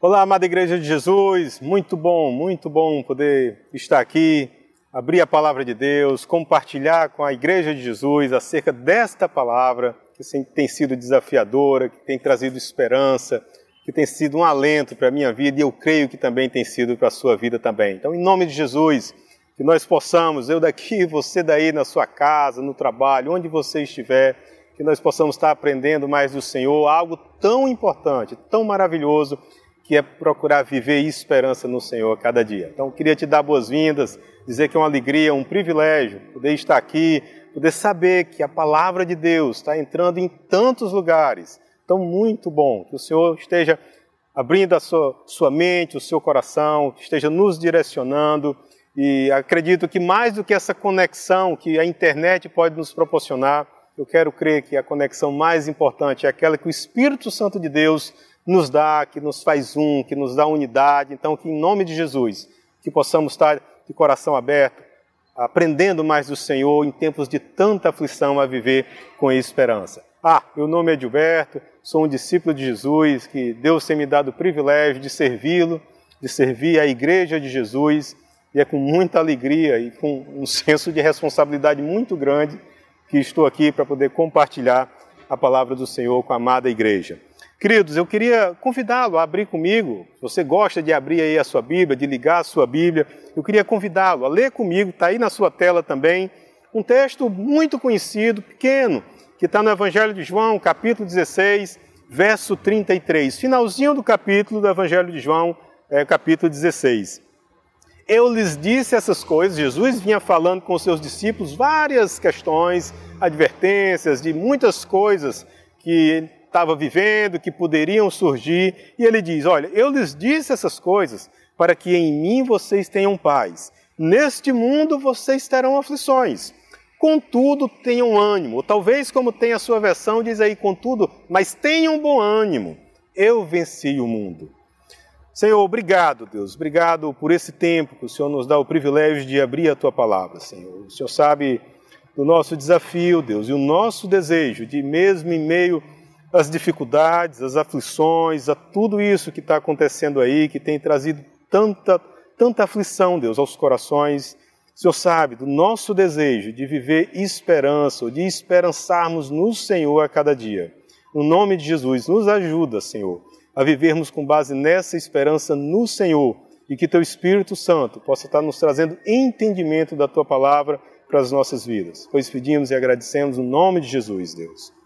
Olá, amada Igreja de Jesus, muito bom, muito bom poder estar aqui, abrir a palavra de Deus, compartilhar com a Igreja de Jesus acerca desta palavra que tem sido desafiadora, que tem trazido esperança, que tem sido um alento para a minha vida e eu creio que também tem sido para a sua vida também. Então, em nome de Jesus, que nós possamos, eu daqui, você daí na sua casa, no trabalho, onde você estiver, que nós possamos estar aprendendo mais do Senhor, algo tão importante, tão maravilhoso que é procurar viver esperança no Senhor a cada dia. Então, queria te dar boas-vindas, dizer que é uma alegria, um privilégio poder estar aqui, poder saber que a palavra de Deus está entrando em tantos lugares. Então, muito bom que o Senhor esteja abrindo a sua, sua mente, o seu coração, esteja nos direcionando. E acredito que mais do que essa conexão que a internet pode nos proporcionar, eu quero crer que a conexão mais importante é aquela que o Espírito Santo de Deus nos dá, que nos faz um, que nos dá unidade. Então, que em nome de Jesus, que possamos estar de coração aberto, aprendendo mais do Senhor em tempos de tanta aflição a viver com esperança. Ah, meu nome é Gilberto, sou um discípulo de Jesus, que Deus tem me dado o privilégio de servi-lo, de servir a Igreja de Jesus, e é com muita alegria e com um senso de responsabilidade muito grande que estou aqui para poder compartilhar a palavra do Senhor com a amada igreja. Queridos, eu queria convidá-lo a abrir comigo. Se você gosta de abrir aí a sua Bíblia, de ligar a sua Bíblia, eu queria convidá-lo a ler comigo, está aí na sua tela também, um texto muito conhecido, pequeno, que está no Evangelho de João, capítulo 16, verso 33. Finalzinho do capítulo do Evangelho de João, é, capítulo 16. Eu lhes disse essas coisas, Jesus vinha falando com seus discípulos várias questões, advertências de muitas coisas que estava vivendo, que poderiam surgir, e ele diz: Olha, eu lhes disse essas coisas para que em mim vocês tenham paz. Neste mundo vocês terão aflições. Contudo, tenham ânimo. Ou talvez, como tem a sua versão, diz aí, contudo, mas tenham bom ânimo. Eu venci o mundo. Senhor, obrigado, Deus. Obrigado por esse tempo que o Senhor nos dá o privilégio de abrir a tua palavra, Senhor. O Senhor sabe do nosso desafio, Deus, e o nosso desejo de, mesmo em meio as dificuldades, as aflições, a tudo isso que está acontecendo aí, que tem trazido tanta, tanta aflição, Deus, aos corações. O Senhor sabe do nosso desejo de viver esperança, de esperançarmos no Senhor a cada dia. No nome de Jesus, nos ajuda, Senhor, a vivermos com base nessa esperança no Senhor e que Teu Espírito Santo possa estar nos trazendo entendimento da Tua palavra para as nossas vidas. Pois pedimos e agradecemos no nome de Jesus, Deus.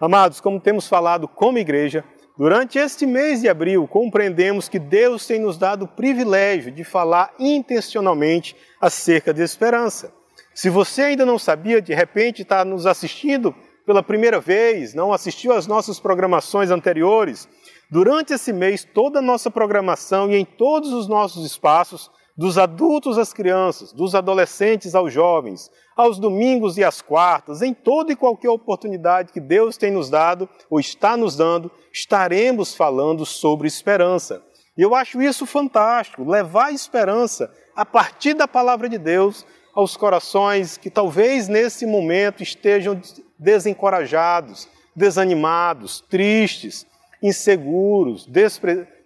Amados, como temos falado como igreja, durante este mês de abril compreendemos que Deus tem nos dado o privilégio de falar intencionalmente acerca de esperança. Se você ainda não sabia, de repente está nos assistindo pela primeira vez, não assistiu às nossas programações anteriores, durante esse mês toda a nossa programação e em todos os nossos espaços dos adultos às crianças, dos adolescentes aos jovens, aos domingos e às quartas, em toda e qualquer oportunidade que Deus tem nos dado ou está nos dando, estaremos falando sobre esperança. E eu acho isso fantástico, levar esperança a partir da palavra de Deus aos corações que talvez nesse momento estejam desencorajados, desanimados, tristes, inseguros,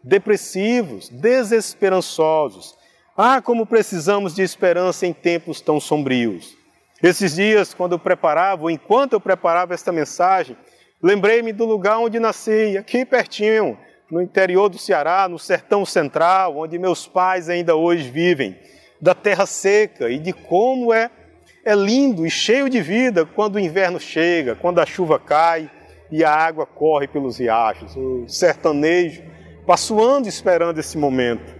depressivos, desesperançosos. Ah, como precisamos de esperança em tempos tão sombrios. Esses dias, quando eu preparava, enquanto eu preparava esta mensagem, lembrei-me do lugar onde nasci, aqui pertinho, no interior do Ceará, no sertão central, onde meus pais ainda hoje vivem, da terra seca e de como é, é lindo e cheio de vida quando o inverno chega, quando a chuva cai e a água corre pelos riachos. O sertanejo passuando esperando esse momento.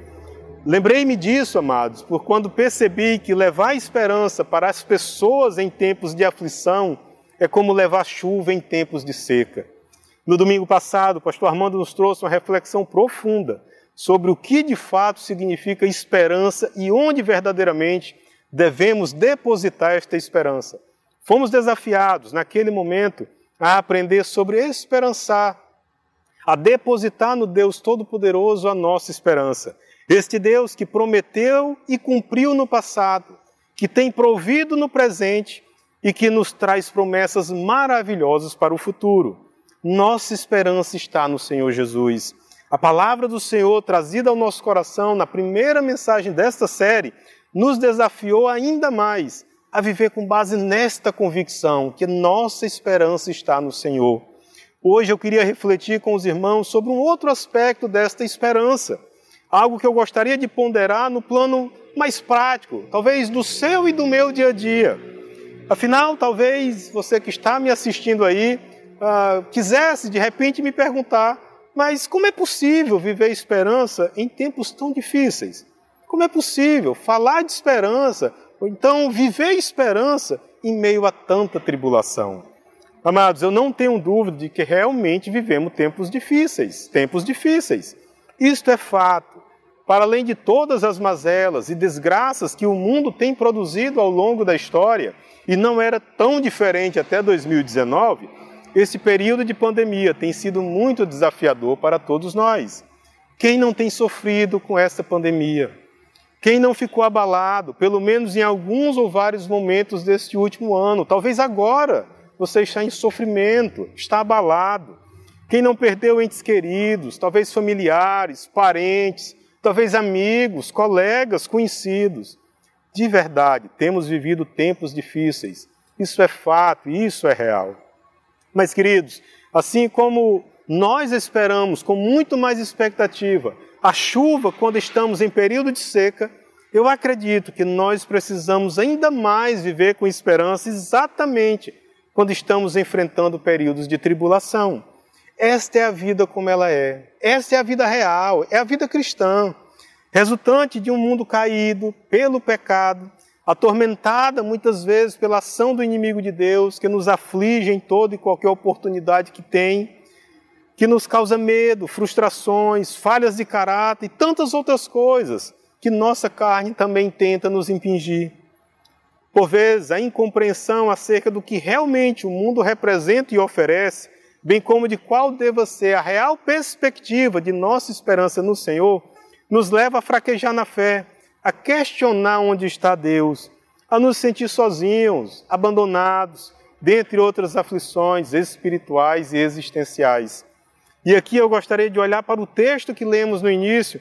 Lembrei-me disso, amados, por quando percebi que levar esperança para as pessoas em tempos de aflição é como levar chuva em tempos de seca. No domingo passado, o pastor Armando nos trouxe uma reflexão profunda sobre o que de fato significa esperança e onde verdadeiramente devemos depositar esta esperança. Fomos desafiados, naquele momento, a aprender sobre esperançar, a depositar no Deus Todo-Poderoso a nossa esperança. Este Deus que prometeu e cumpriu no passado, que tem provido no presente e que nos traz promessas maravilhosas para o futuro. Nossa esperança está no Senhor Jesus. A palavra do Senhor trazida ao nosso coração na primeira mensagem desta série nos desafiou ainda mais a viver com base nesta convicção que nossa esperança está no Senhor. Hoje eu queria refletir com os irmãos sobre um outro aspecto desta esperança, algo que eu gostaria de ponderar no plano mais prático, talvez do seu e do meu dia a dia. Afinal, talvez você que está me assistindo aí uh, quisesse de repente me perguntar: mas como é possível viver esperança em tempos tão difíceis? Como é possível falar de esperança, ou então viver esperança em meio a tanta tribulação? Amados, eu não tenho dúvida de que realmente vivemos tempos difíceis, tempos difíceis. Isto é fato. Para além de todas as mazelas e desgraças que o mundo tem produzido ao longo da história, e não era tão diferente até 2019, esse período de pandemia tem sido muito desafiador para todos nós. Quem não tem sofrido com essa pandemia? Quem não ficou abalado, pelo menos em alguns ou vários momentos deste último ano? Talvez agora você está em sofrimento, está abalado. Quem não perdeu entes queridos, talvez familiares, parentes, talvez amigos, colegas, conhecidos. De verdade, temos vivido tempos difíceis. Isso é fato, isso é real. Mas, queridos, assim como nós esperamos com muito mais expectativa a chuva quando estamos em período de seca, eu acredito que nós precisamos ainda mais viver com esperança exatamente quando estamos enfrentando períodos de tribulação. Esta é a vida como ela é. Esta é a vida real, é a vida cristã, resultante de um mundo caído pelo pecado, atormentada muitas vezes pela ação do inimigo de Deus, que nos aflige em toda e qualquer oportunidade que tem que nos causa medo, frustrações, falhas de caráter e tantas outras coisas que nossa carne também tenta nos impingir. Por vezes, a incompreensão acerca do que realmente o mundo representa e oferece, bem como de qual deva ser a real perspectiva de nossa esperança no Senhor, nos leva a fraquejar na fé, a questionar onde está Deus, a nos sentir sozinhos, abandonados, dentre outras aflições espirituais e existenciais. E aqui eu gostaria de olhar para o texto que lemos no início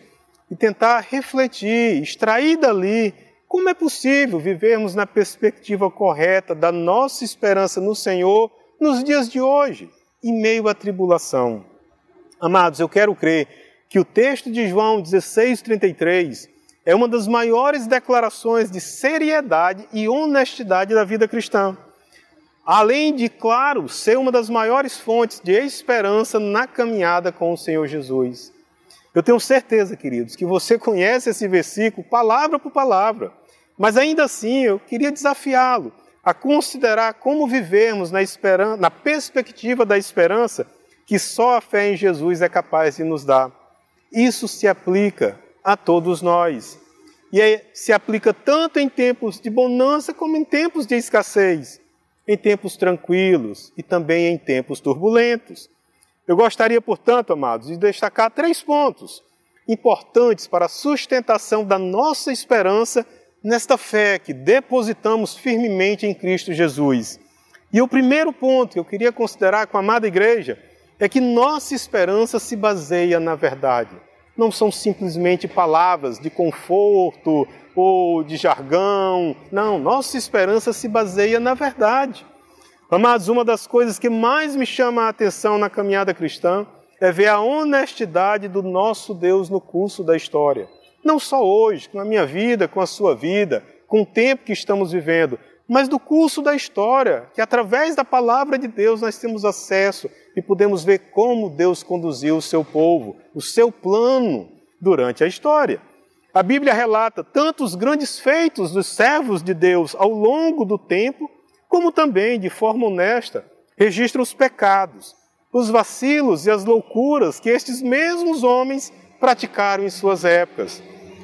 e tentar refletir, extrair dali como é possível vivermos na perspectiva correta da nossa esperança no Senhor nos dias de hoje, em meio à tribulação. Amados, eu quero crer que o texto de João 16:33 é uma das maiores declarações de seriedade e honestidade da vida cristã além de, claro, ser uma das maiores fontes de esperança na caminhada com o Senhor Jesus. Eu tenho certeza, queridos, que você conhece esse versículo palavra por palavra, mas ainda assim eu queria desafiá-lo a considerar como vivermos na, esperança, na perspectiva da esperança que só a fé em Jesus é capaz de nos dar. Isso se aplica a todos nós. E é, se aplica tanto em tempos de bonança como em tempos de escassez em tempos tranquilos e também em tempos turbulentos. Eu gostaria, portanto, amados, de destacar três pontos importantes para a sustentação da nossa esperança nesta fé que depositamos firmemente em Cristo Jesus. E o primeiro ponto que eu queria considerar com a amada igreja é que nossa esperança se baseia na verdade. Não são simplesmente palavras de conforto ou de jargão. Não, nossa esperança se baseia na verdade. Amados, uma das coisas que mais me chama a atenção na caminhada cristã é ver a honestidade do nosso Deus no curso da história. Não só hoje, com a minha vida, com a sua vida, com o tempo que estamos vivendo, mas do curso da história, que através da palavra de Deus nós temos acesso e podemos ver como Deus conduziu o seu povo, o seu plano durante a história. A Bíblia relata tanto os grandes feitos dos servos de Deus ao longo do tempo, como também, de forma honesta, registra os pecados, os vacilos e as loucuras que estes mesmos homens praticaram em suas épocas.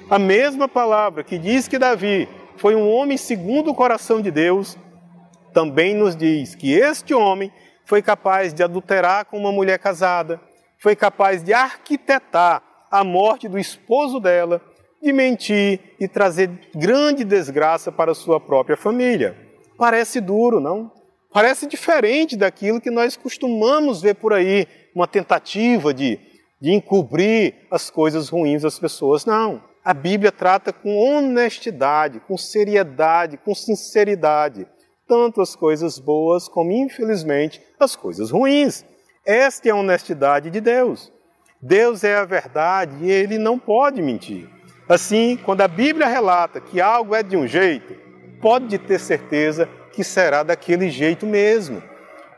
A mesma palavra que diz que Davi foi um homem segundo o coração de Deus, também nos diz que este homem foi capaz de adulterar com uma mulher casada, foi capaz de arquitetar a morte do esposo dela de mentir e trazer grande desgraça para sua própria família. Parece duro, não? Parece diferente daquilo que nós costumamos ver por aí, uma tentativa de de encobrir as coisas ruins das pessoas. Não. A Bíblia trata com honestidade, com seriedade, com sinceridade, tanto as coisas boas como, infelizmente, as coisas ruins. Esta é a honestidade de Deus. Deus é a verdade e ele não pode mentir. Assim, quando a Bíblia relata que algo é de um jeito, pode ter certeza que será daquele jeito mesmo.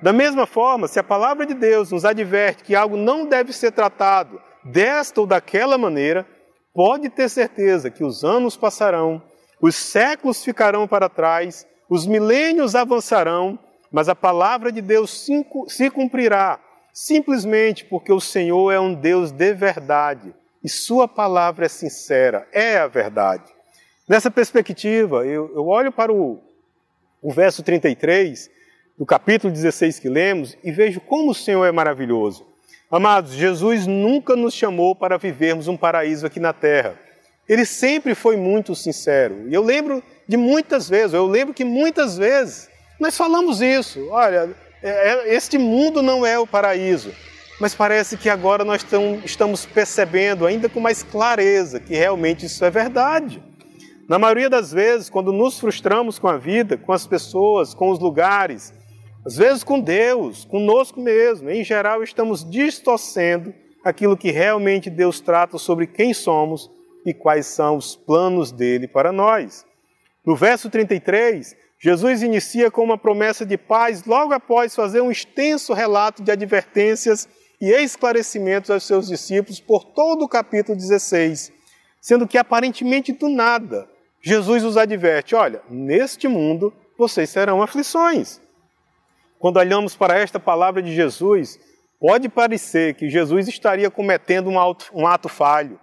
Da mesma forma, se a palavra de Deus nos adverte que algo não deve ser tratado desta ou daquela maneira, pode ter certeza que os anos passarão, os séculos ficarão para trás, os milênios avançarão, mas a palavra de Deus se cumprirá, simplesmente porque o Senhor é um Deus de verdade e Sua palavra é sincera, é a verdade. Nessa perspectiva, eu, olho para o, o verso 33 do capítulo 16 que lemos e vejo como o Senhor é maravilhoso. Amados, Jesus nunca nos chamou para vivermos um paraíso aqui na terra. Ele sempre foi muito sincero. E eu lembro de muitas vezes, eu lembro que muitas vezes nós falamos isso. Olha, é, é, este mundo não é o paraíso. Mas parece que agora nós estamos percebendo ainda com mais clareza que realmente isso é verdade. Na maioria das vezes, quando nos frustramos com a vida, com as pessoas, com os lugares, às vezes com Deus, conosco mesmo. Em geral, estamos distorcendo aquilo que realmente Deus trata sobre quem somos e quais são os planos dele para nós. No verso 33, Jesus inicia com uma promessa de paz logo após fazer um extenso relato de advertências e esclarecimentos aos seus discípulos por todo o capítulo 16, sendo que aparentemente do nada, Jesus os adverte: olha, neste mundo vocês serão aflições. Quando olhamos para esta palavra de Jesus, pode parecer que Jesus estaria cometendo um, um ato falho.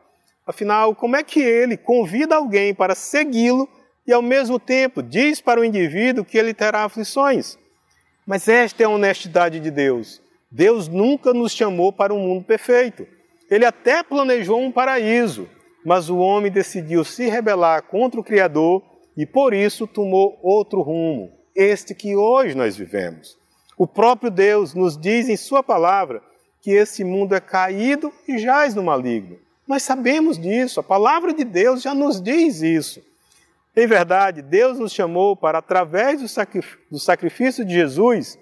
Afinal, como é que ele convida alguém para segui-lo e, ao mesmo tempo, diz para o indivíduo que ele terá aflições? Mas esta é a honestidade de Deus. Deus nunca nos chamou para um mundo perfeito. Ele até planejou um paraíso, mas o homem decidiu se rebelar contra o Criador e, por isso, tomou outro rumo, este que hoje nós vivemos. O próprio Deus nos diz em Sua palavra que esse mundo é caído e jaz no maligno. Nós sabemos disso, a palavra de Deus já nos diz isso. Em verdade, Deus nos chamou para, através do sacrifício de Jesus,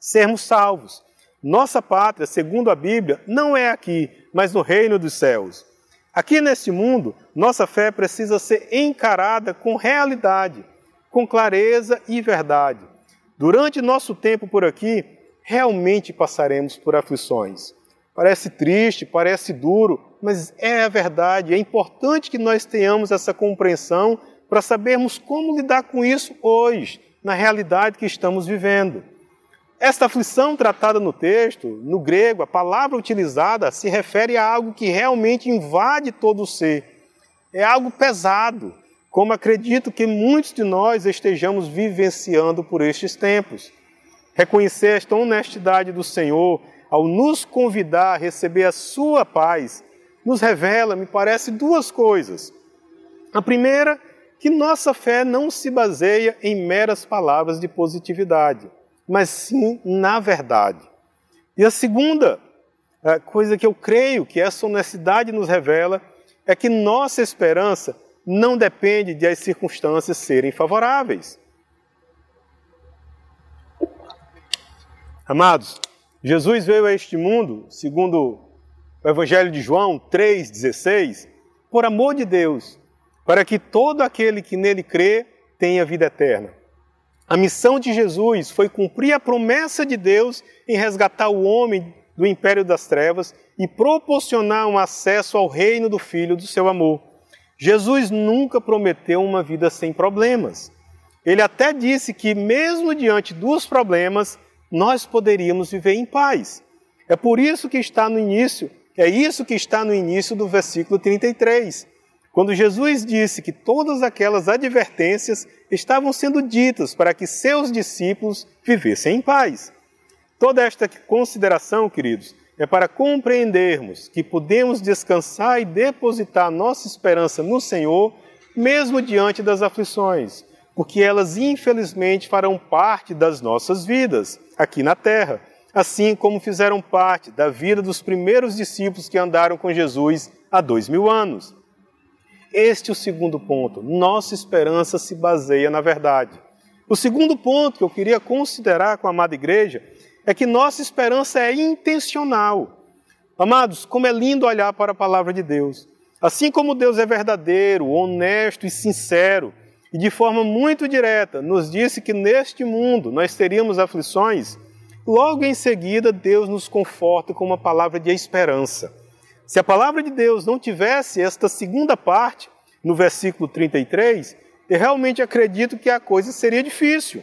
sermos salvos. Nossa pátria, segundo a Bíblia, não é aqui, mas no reino dos céus. Aqui neste mundo, nossa fé precisa ser encarada com realidade, com clareza e verdade. Durante nosso tempo por aqui, realmente passaremos por aflições. Parece triste, parece duro, mas é a verdade. É importante que nós tenhamos essa compreensão para sabermos como lidar com isso hoje, na realidade que estamos vivendo. Esta aflição tratada no texto, no grego, a palavra utilizada se refere a algo que realmente invade todo o ser. É algo pesado, como acredito que muitos de nós estejamos vivenciando por estes tempos. Reconhecer esta honestidade do Senhor ao nos convidar a receber a sua paz nos revela, me parece, duas coisas. A primeira, que nossa fé não se baseia em meras palavras de positividade, mas sim na verdade. E a segunda coisa que eu creio que essa honestidade nos revela é que nossa esperança não depende de as circunstâncias serem favoráveis. Amados, Jesus veio a este mundo, segundo o Evangelho de João 3,16, por amor de Deus, para que todo aquele que nele crê tenha vida eterna. A missão de Jesus foi cumprir a promessa de Deus em resgatar o homem do império das trevas e proporcionar um acesso ao reino do Filho do seu amor. Jesus nunca prometeu uma vida sem problemas. Ele até disse que, mesmo diante dos problemas, nós poderíamos viver em paz. É por isso que está no início, é isso que está no início do versículo 33, quando Jesus disse que todas aquelas advertências estavam sendo ditas para que seus discípulos vivessem em paz. Toda esta consideração, queridos, é para compreendermos que podemos descansar e depositar nossa esperança no Senhor, mesmo diante das aflições, porque elas infelizmente farão parte das nossas vidas aqui na terra. assim como fizeram parte da vida dos primeiros discípulos que andaram com Jesus há dois mil anos. Este é o segundo ponto. Nossa esperança se baseia na verdade. O segundo ponto que eu queria considerar com a amada igreja é que nossa esperança é intencional. Amados, como é lindo olhar para a palavra de Deus. Assim como Deus é verdadeiro, honesto e sincero, e de forma muito direta nos disse que neste mundo nós teríamos aflições, logo em seguida Deus nos conforta com uma palavra de esperança. Se a palavra de Deus não tivesse esta segunda parte, no versículo 33, eu realmente acredito que a coisa seria difícil.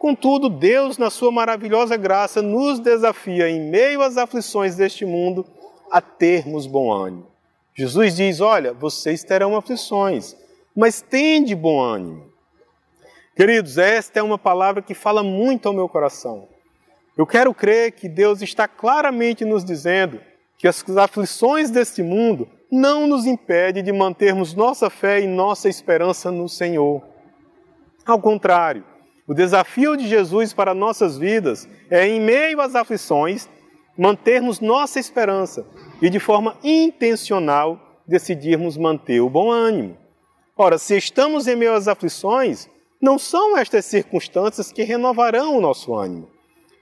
Contudo, Deus, na sua maravilhosa graça, nos desafia, em meio às aflições deste mundo, a termos bom ânimo. Jesus diz: Olha, vocês terão aflições, mas tende bom ânimo. Queridos, esta é uma palavra que fala muito ao meu coração. Eu quero crer que Deus está claramente nos dizendo que as aflições deste mundo não nos impedem de mantermos nossa fé e nossa esperança no Senhor. Ao contrário, o desafio de Jesus para nossas vidas é, em meio às aflições, mantermos nossa esperança e, de forma intencional, decidirmos manter o bom ânimo. Ora, se estamos em meio às aflições, não são estas circunstâncias que renovarão o nosso ânimo.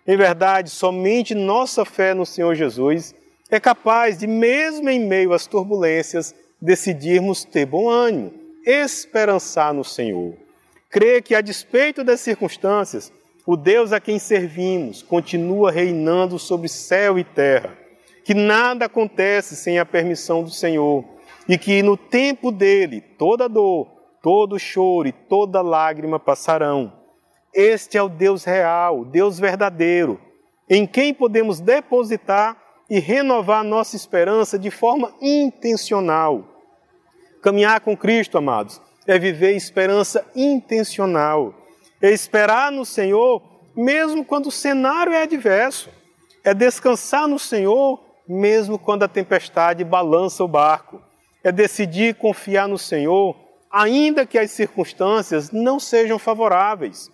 Em verdade, somente nossa fé no Senhor Jesus é capaz de, mesmo em meio às turbulências, decidirmos ter bom ânimo, esperançar no Senhor. Crer que, a despeito das circunstâncias, o Deus a quem servimos continua reinando sobre céu e terra, que nada acontece sem a permissão do Senhor e que no tempo dele toda dor, todo choro e toda lágrima passarão. Este é o Deus real, Deus verdadeiro, em quem podemos depositar e renovar nossa esperança de forma intencional. Caminhar com Cristo, amados, é viver esperança intencional. É esperar no Senhor, mesmo quando o cenário é adverso. É descansar no Senhor, mesmo quando a tempestade balança o barco. É decidir confiar no Senhor, ainda que as circunstâncias não sejam favoráveis.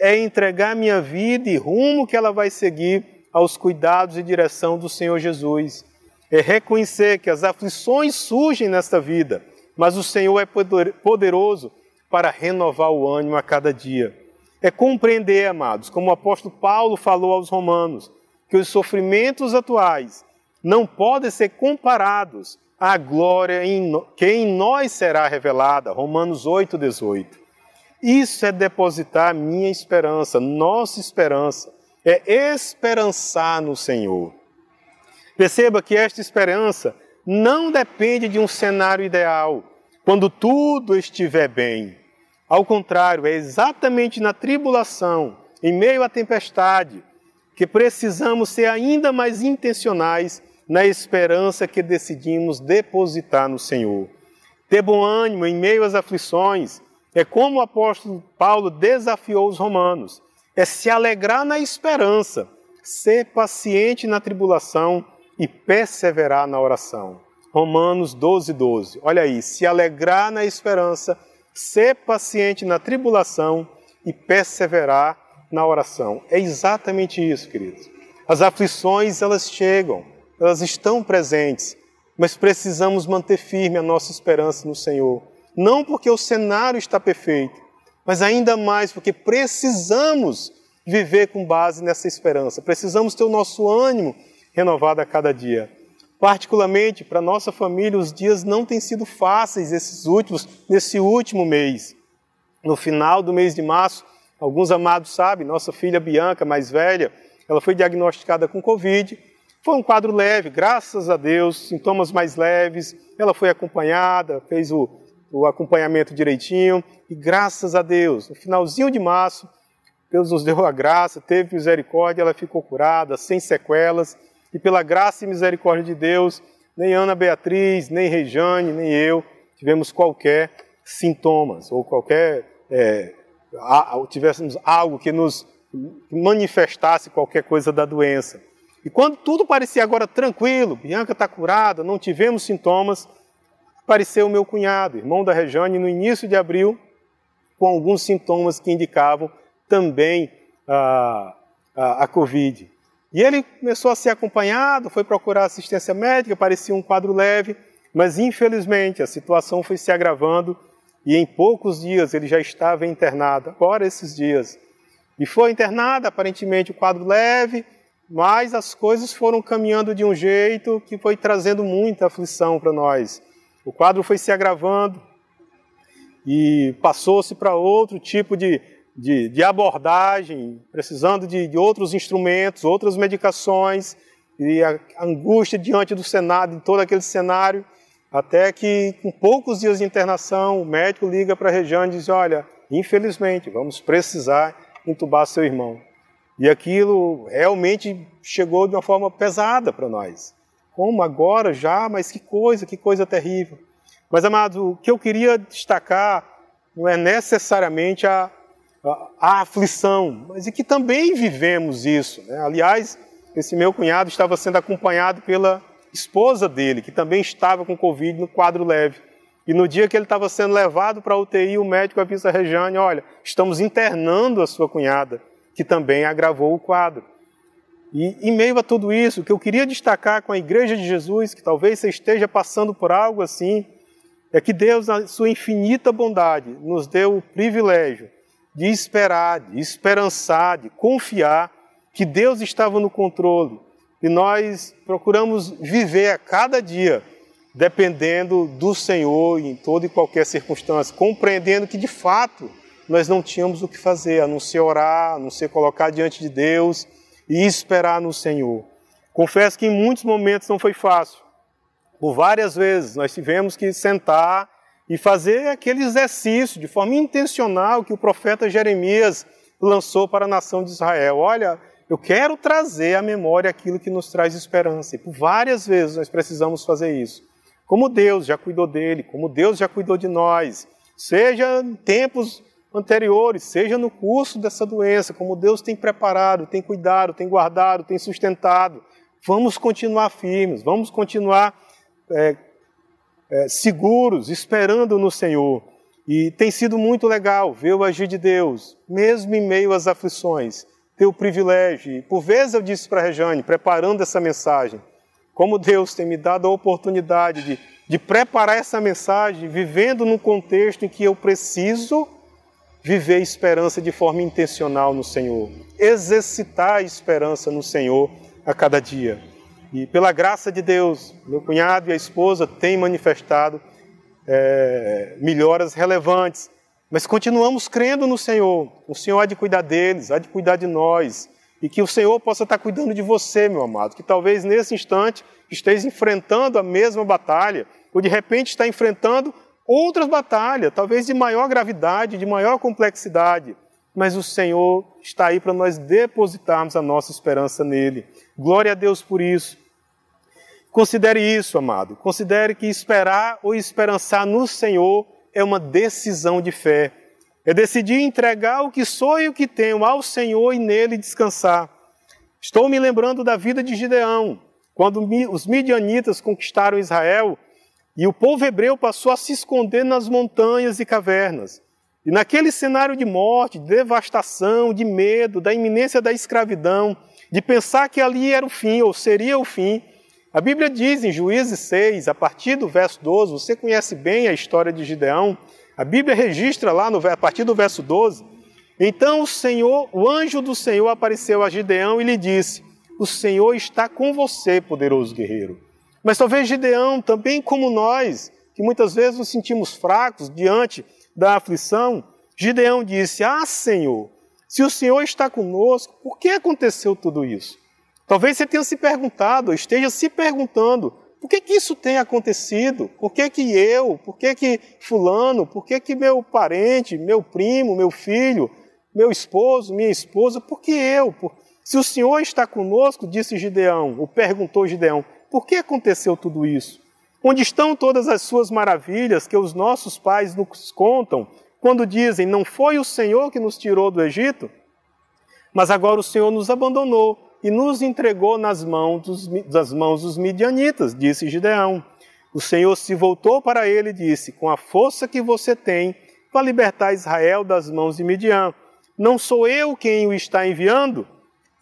É entregar minha vida e rumo que ela vai seguir aos cuidados e direção do Senhor Jesus. É reconhecer que as aflições surgem nesta vida, mas o Senhor é poderoso para renovar o ânimo a cada dia. É compreender, amados, como o apóstolo Paulo falou aos Romanos, que os sofrimentos atuais não podem ser comparados à glória que em nós será revelada. Romanos 8, 18. Isso é depositar minha esperança, nossa esperança é esperançar no Senhor. Perceba que esta esperança não depende de um cenário ideal, quando tudo estiver bem. Ao contrário, é exatamente na tribulação, em meio à tempestade, que precisamos ser ainda mais intencionais na esperança que decidimos depositar no Senhor. Ter bom ânimo em meio às aflições é como o apóstolo Paulo desafiou os romanos é se alegrar na esperança, ser paciente na tribulação e perseverar na oração. Romanos 12, 12. Olha aí, se alegrar na esperança, ser paciente na tribulação e perseverar na oração. É exatamente isso, queridos. As aflições, elas chegam, elas estão presentes, mas precisamos manter firme a nossa esperança no Senhor. Não porque o cenário está perfeito, mas ainda mais porque precisamos viver com base nessa esperança. Precisamos ter o nosso ânimo renovado a cada dia. Particularmente para nossa família, os dias não têm sido fáceis esses últimos, nesse último mês. No final do mês de março, alguns amados sabem, nossa filha Bianca, mais velha, ela foi diagnosticada com Covid. Foi um quadro leve, graças a Deus, sintomas mais leves. Ela foi acompanhada, fez o o acompanhamento direitinho. E graças a Deus, no finalzinho de março, Deus nos deu a graça, teve misericórdia, ela ficou curada, sem sequelas. E pela graça e misericórdia de Deus, nem Ana Beatriz, nem Rejane, nem eu tivemos qualquer sintomas ou qualquer é, tivéssemos algo que nos manifestasse qualquer coisa da doença. E quando tudo parecia agora tranquilo, Bianca está curada, não tivemos sintomas, apareceu o meu cunhado, irmão da Rejane, no início de abril, com alguns sintomas que indicavam também a, a, a Covid. E ele começou a ser acompanhado, foi procurar assistência médica, parecia um quadro leve, mas infelizmente a situação foi se agravando e em poucos dias ele já estava internado, agora esses dias. E foi internado, aparentemente o quadro leve, mas as coisas foram caminhando de um jeito que foi trazendo muita aflição para nós. O quadro foi se agravando e passou-se para outro tipo de, de, de abordagem, precisando de, de, outros instrumentos, outras medicações, e a angústia diante do Senado, em todo aquele cenário, até que, com poucos dias de internação, o médico liga para a Rejane e diz: Olha, infelizmente, vamos precisar entubar seu irmão. E aquilo realmente chegou de uma forma pesada para nós. Como agora já? Mas que coisa, que coisa terrível. Mas, amados, o que eu queria destacar não é necessariamente a, a, aflição, mas é que também vivemos isso. Né? Aliás, esse meu cunhado estava sendo acompanhado pela esposa dele, que também estava com Covid no quadro leve. E no dia que ele estava sendo levado para a UTI, o médico avisa a Rejane: olha, estamos internando a sua cunhada, que também agravou o quadro. E em meio a tudo isso, o que eu queria destacar com a Igreja de Jesus, que talvez você esteja passando por algo assim, é que Deus, na sua infinita bondade, nos deu o privilégio de esperar, de esperançar, de confiar que Deus estava no controle. E nós procuramos viver a cada dia dependendo do Senhor em toda e qualquer circunstância, compreendendo que de fato nós não tínhamos o que fazer, a não ser orar, a não ser colocar diante de Deus e esperar no Senhor. Confesso que em muitos momentos não foi fácil. Por várias vezes nós tivemos que sentar e fazer aquele exercício de forma intencional que o profeta Jeremias lançou para a nação de Israel. Olha, eu quero trazer à memória aquilo que nos traz esperança. E por várias vezes nós precisamos fazer isso. Como Deus já cuidou dele, como Deus já cuidou de nós, seja em tempos anteriores, seja no curso dessa doença, como Deus tem preparado, tem cuidado, tem guardado, tem sustentado. Vamos continuar firmes, vamos continuar é, é, seguros, esperando no Senhor. E tem sido muito legal ver o agir de Deus, mesmo em meio às aflições, ter o privilégio. Por vezes eu disse para a Rejane, preparando essa mensagem, como Deus tem me dado a oportunidade de, de preparar essa mensagem, vivendo num contexto em que eu preciso viver esperança de forma intencional no Senhor, exercitar a esperança no Senhor a cada dia. E pela graça de Deus, meu cunhado e a esposa têm manifestado é, melhoras relevantes, mas continuamos crendo no Senhor. O Senhor há de cuidar deles, há de cuidar de nós. E que o Senhor possa estar cuidando de você, meu amado, que talvez nesse instante esteja enfrentando a mesma batalha, ou de repente está enfrentando outras batalhas, talvez de maior gravidade, de maior complexidade. Mas o Senhor está aí para nós depositarmos a nossa esperança nele. Glória a Deus por isso. Considere isso, amado. Considere que esperar ou esperançar no Senhor é uma decisão de fé. É decidir entregar o que sou e o que tenho ao Senhor e nele descansar. Estou me lembrando da vida de Gideão, quando os midianitas conquistaram Israel e o povo hebreu passou a se esconder nas montanhas e cavernas. E naquele cenário de morte, de devastação, de medo, da iminência da escravidão, de pensar que ali era o fim ou seria o fim, a Bíblia diz em Juízes 6, a partir do verso 12, você conhece bem a história de Gideão, a Bíblia registra lá no, a partir do verso 12. Então o Senhor, o anjo do Senhor apareceu a Gideão e lhe disse: O Senhor está com você, poderoso guerreiro. Mas talvez Gideão, também como nós, que muitas vezes nos sentimos fracos diante da aflição, Gideão disse: Ah, Senhor, se o Senhor está conosco, por que aconteceu tudo isso? Talvez você tenha se perguntado, ou esteja se perguntando, por que, que isso tem acontecido? Por que, que eu? Por que, que fulano? Por que, que meu parente, meu primo, meu filho, meu esposo, minha esposa? Por que eu? Se o Senhor está conosco, disse Gideão, ou perguntou Gideão, por que aconteceu tudo isso? Onde estão todas as suas maravilhas que os nossos pais nos contam quando dizem: Não foi o Senhor que nos tirou do Egito? Mas agora o Senhor nos abandonou e nos entregou nas mãos dos, das mãos dos midianitas, disse Gideão. O Senhor se voltou para ele e disse: Com a força que você tem para libertar Israel das mãos de Midian, não sou eu quem o está enviando?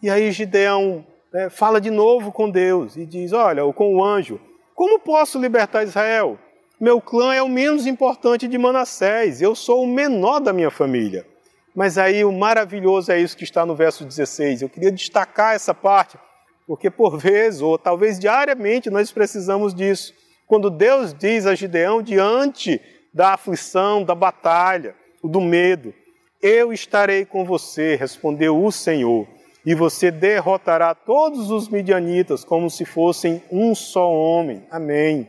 E aí Gideão né, fala de novo com Deus e diz: Olha, ou com o anjo, como posso libertar Israel? Meu clã é o menos importante de Manassés, eu sou o menor da minha família. Mas aí o maravilhoso é isso que está no verso 16. Eu queria destacar essa parte, porque por vezes, ou talvez diariamente, nós precisamos disso. Quando Deus diz a Gideão, diante da aflição, da batalha, do medo, eu estarei com você, respondeu o Senhor, e você derrotará todos os midianitas como se fossem um só homem. Amém.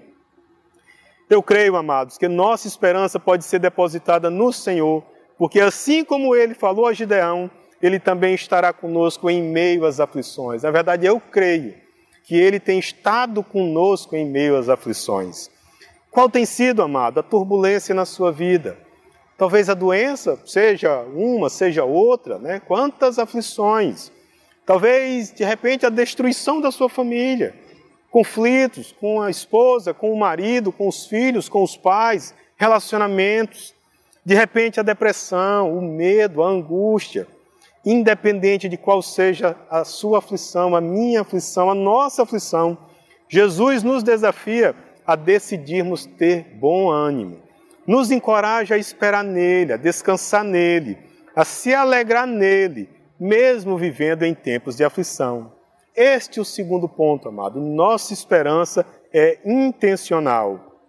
Eu creio, amados, que nossa esperança pode ser depositada no Senhor porque assim como ele falou a Gideão, ele também estará conosco em meio às aflições. Na verdade, eu creio que ele tem estado conosco em meio às aflições. Qual tem sido, amado, a turbulência na sua vida? Talvez a doença seja uma, seja outra, né? Quantas aflições? Talvez, de repente, a destruição da sua família, conflitos com a esposa, com o marido, com os filhos, com os pais, relacionamentos. De repente, a depressão, o medo, a angústia, independente de qual seja a sua aflição, a minha aflição, a nossa aflição, Jesus nos desafia a decidirmos ter bom ânimo. Nos encoraja a esperar nele, a descansar nele, a se alegrar nele, mesmo vivendo em tempos de aflição. Este é o segundo ponto, amado. Nossa esperança é intencional.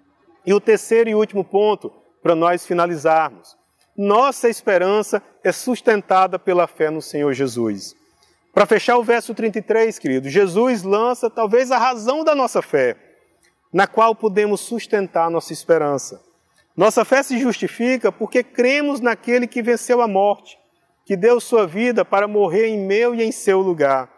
E o terceiro e último ponto para nós finalizarmos. Nossa esperança é sustentada pela fé no Senhor Jesus. Para fechar o verso 33, querido, Jesus lança talvez a razão da nossa fé, na qual podemos sustentar nossa esperança. Nossa fé se justifica porque cremos naquele que venceu a morte, que deu sua vida para morrer em meu e em seu lugar,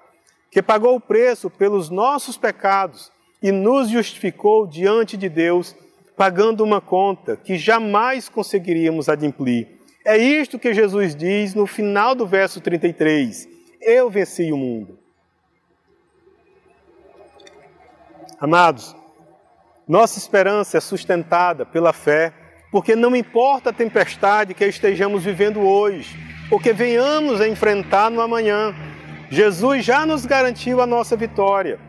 que pagou o preço pelos nossos pecados e nos justificou diante de Deus pagando uma conta que jamais conseguiríamos adimplir. É isto que Jesus diz no final do verso 33. Eu venci o mundo. Amados, nossa esperança é sustentada pela fé, porque não importa a tempestade que estejamos vivendo hoje, ou que venhamos a enfrentar no amanhã, Jesus já nos garantiu a nossa vitória.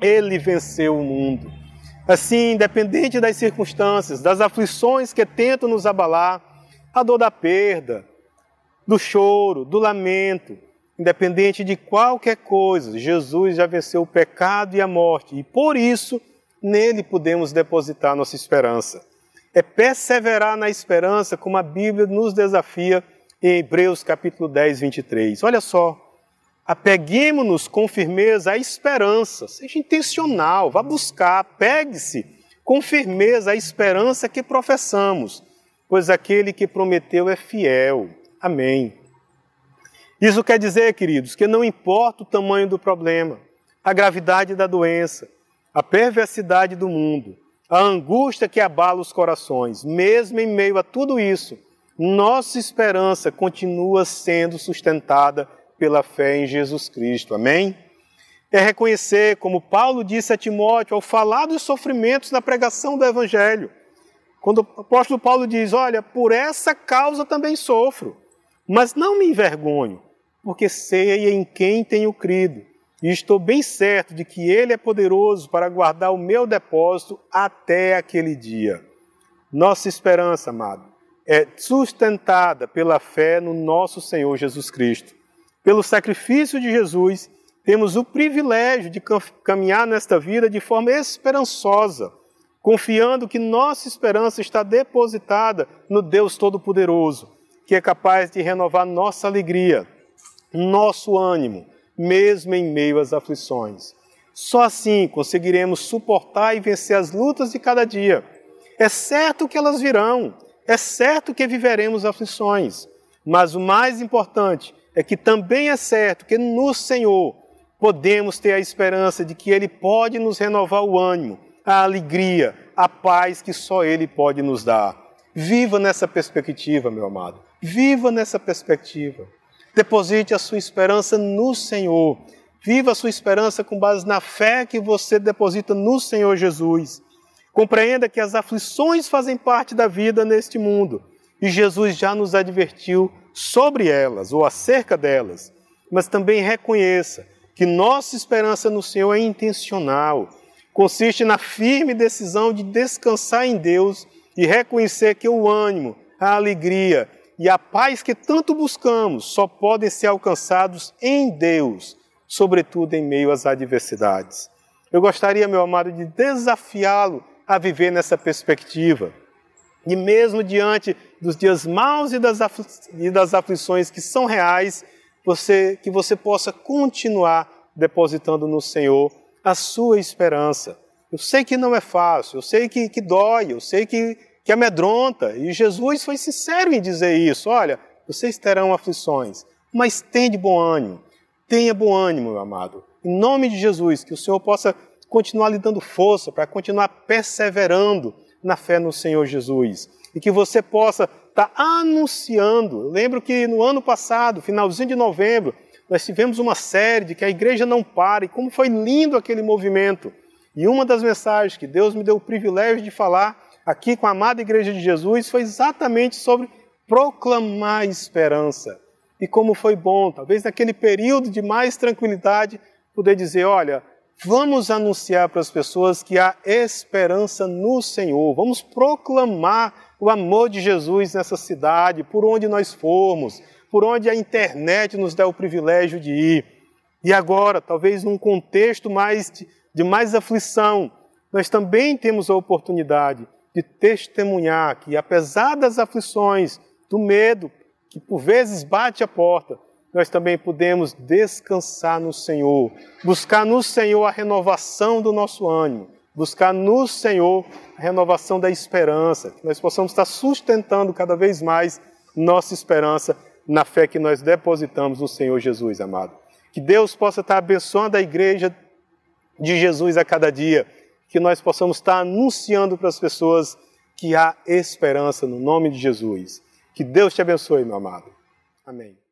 Ele venceu o mundo. Assim, independente das circunstâncias, das aflições que tentam nos abalar, a dor da perda, do choro, do lamento, independente de qualquer coisa, Jesus já venceu o pecado e a morte, e por isso nele podemos depositar nossa esperança. É perseverar na esperança, como a Bíblia nos desafia em Hebreus capítulo 10, 23. Olha só, Apeguemos-nos com firmeza à esperança, seja intencional, vá buscar, pegue-se com firmeza à esperança que professamos, pois aquele que prometeu é fiel. Amém. Isso quer dizer, queridos, que não importa o tamanho do problema, a gravidade da doença, a perversidade do mundo, a angústia que abala os corações, mesmo em meio a tudo isso, nossa esperança continua sendo sustentada pela fé em Jesus Cristo. Amém? É reconhecer, como Paulo disse a Timóteo ao falar dos sofrimentos na pregação do Evangelho. Quando o apóstolo Paulo diz: Olha, por essa causa também sofro, mas não me envergonho, porque sei em quem tenho crido, e estou bem certo de que Ele é poderoso para guardar o meu depósito até aquele dia. Nossa esperança, amado, é sustentada pela fé no nosso Senhor Jesus Cristo pelo sacrifício de Jesus, temos o privilégio de caminhar nesta vida de forma esperançosa, confiando que nossa esperança está depositada no Deus Todo-Poderoso, que é capaz de renovar nossa alegria, nosso ânimo, mesmo em meio às aflições. Só assim conseguiremos suportar e vencer as lutas de cada dia. É certo que elas virão, é certo que viveremos aflições, mas o mais importante é que também é certo que no Senhor podemos ter a esperança de que Ele pode nos renovar o ânimo, a alegria, a paz que só Ele pode nos dar. Viva nessa perspectiva, meu amado. Viva nessa perspectiva. Deposite a sua esperança no Senhor. Viva a sua esperança com base na fé que você deposita no Senhor Jesus. Compreenda que as aflições fazem parte da vida neste mundo e Jesus já nos advertiu sobre elas ou acerca delas, mas também reconheça que nossa esperança no Senhor é intencional, consiste na firme decisão de descansar em Deus e reconhecer que o ânimo, a alegria e a paz que tanto buscamos só podem ser alcançados em Deus, sobretudo em meio às adversidades. Eu gostaria, meu amado, de desafiá-lo a viver nessa perspectiva. E mesmo diante dos dias maus e das, e das aflições que são reais, você, que você possa continuar depositando no Senhor a sua esperança. Eu sei que não é fácil, eu sei que, que dói, eu sei que, que amedronta, e Jesus foi sincero em dizer isso: olha, vocês terão aflições, mas tenha de bom ânimo, tenha bom ânimo, meu amado. Em nome de Jesus, que o Senhor possa continuar lhe dando força para continuar perseverando na fé no Senhor Jesus. E que você possa estar tá anunciando. Eu lembro que no ano passado, finalzinho de novembro, nós tivemos uma série de que a igreja não para, e como foi lindo aquele movimento. E uma das mensagens que Deus me deu o privilégio de falar aqui com a amada Igreja de Jesus foi exatamente sobre proclamar esperança. E como foi bom, talvez naquele período de mais tranquilidade, poder dizer: olha, Vamos anunciar para as pessoas que há esperança no Senhor. Vamos proclamar o amor de Jesus nessa cidade, por onde nós formos, por onde a internet nos dá o privilégio de ir. E agora, talvez num contexto mais de, de mais aflição, nós também temos a oportunidade de testemunhar que, apesar das aflições, do medo que por vezes bate a porta, nós também podemos descansar no Senhor, buscar no Senhor a renovação do nosso ânimo, buscar no Senhor a renovação da esperança, que nós possamos estar sustentando cada vez mais nossa esperança na fé que nós depositamos no Senhor Jesus, amado. Que Deus possa estar abençoando a igreja de Jesus a cada dia, que nós possamos estar anunciando para as pessoas que há esperança no nome de Jesus. Que Deus te abençoe, meu amado. Amém.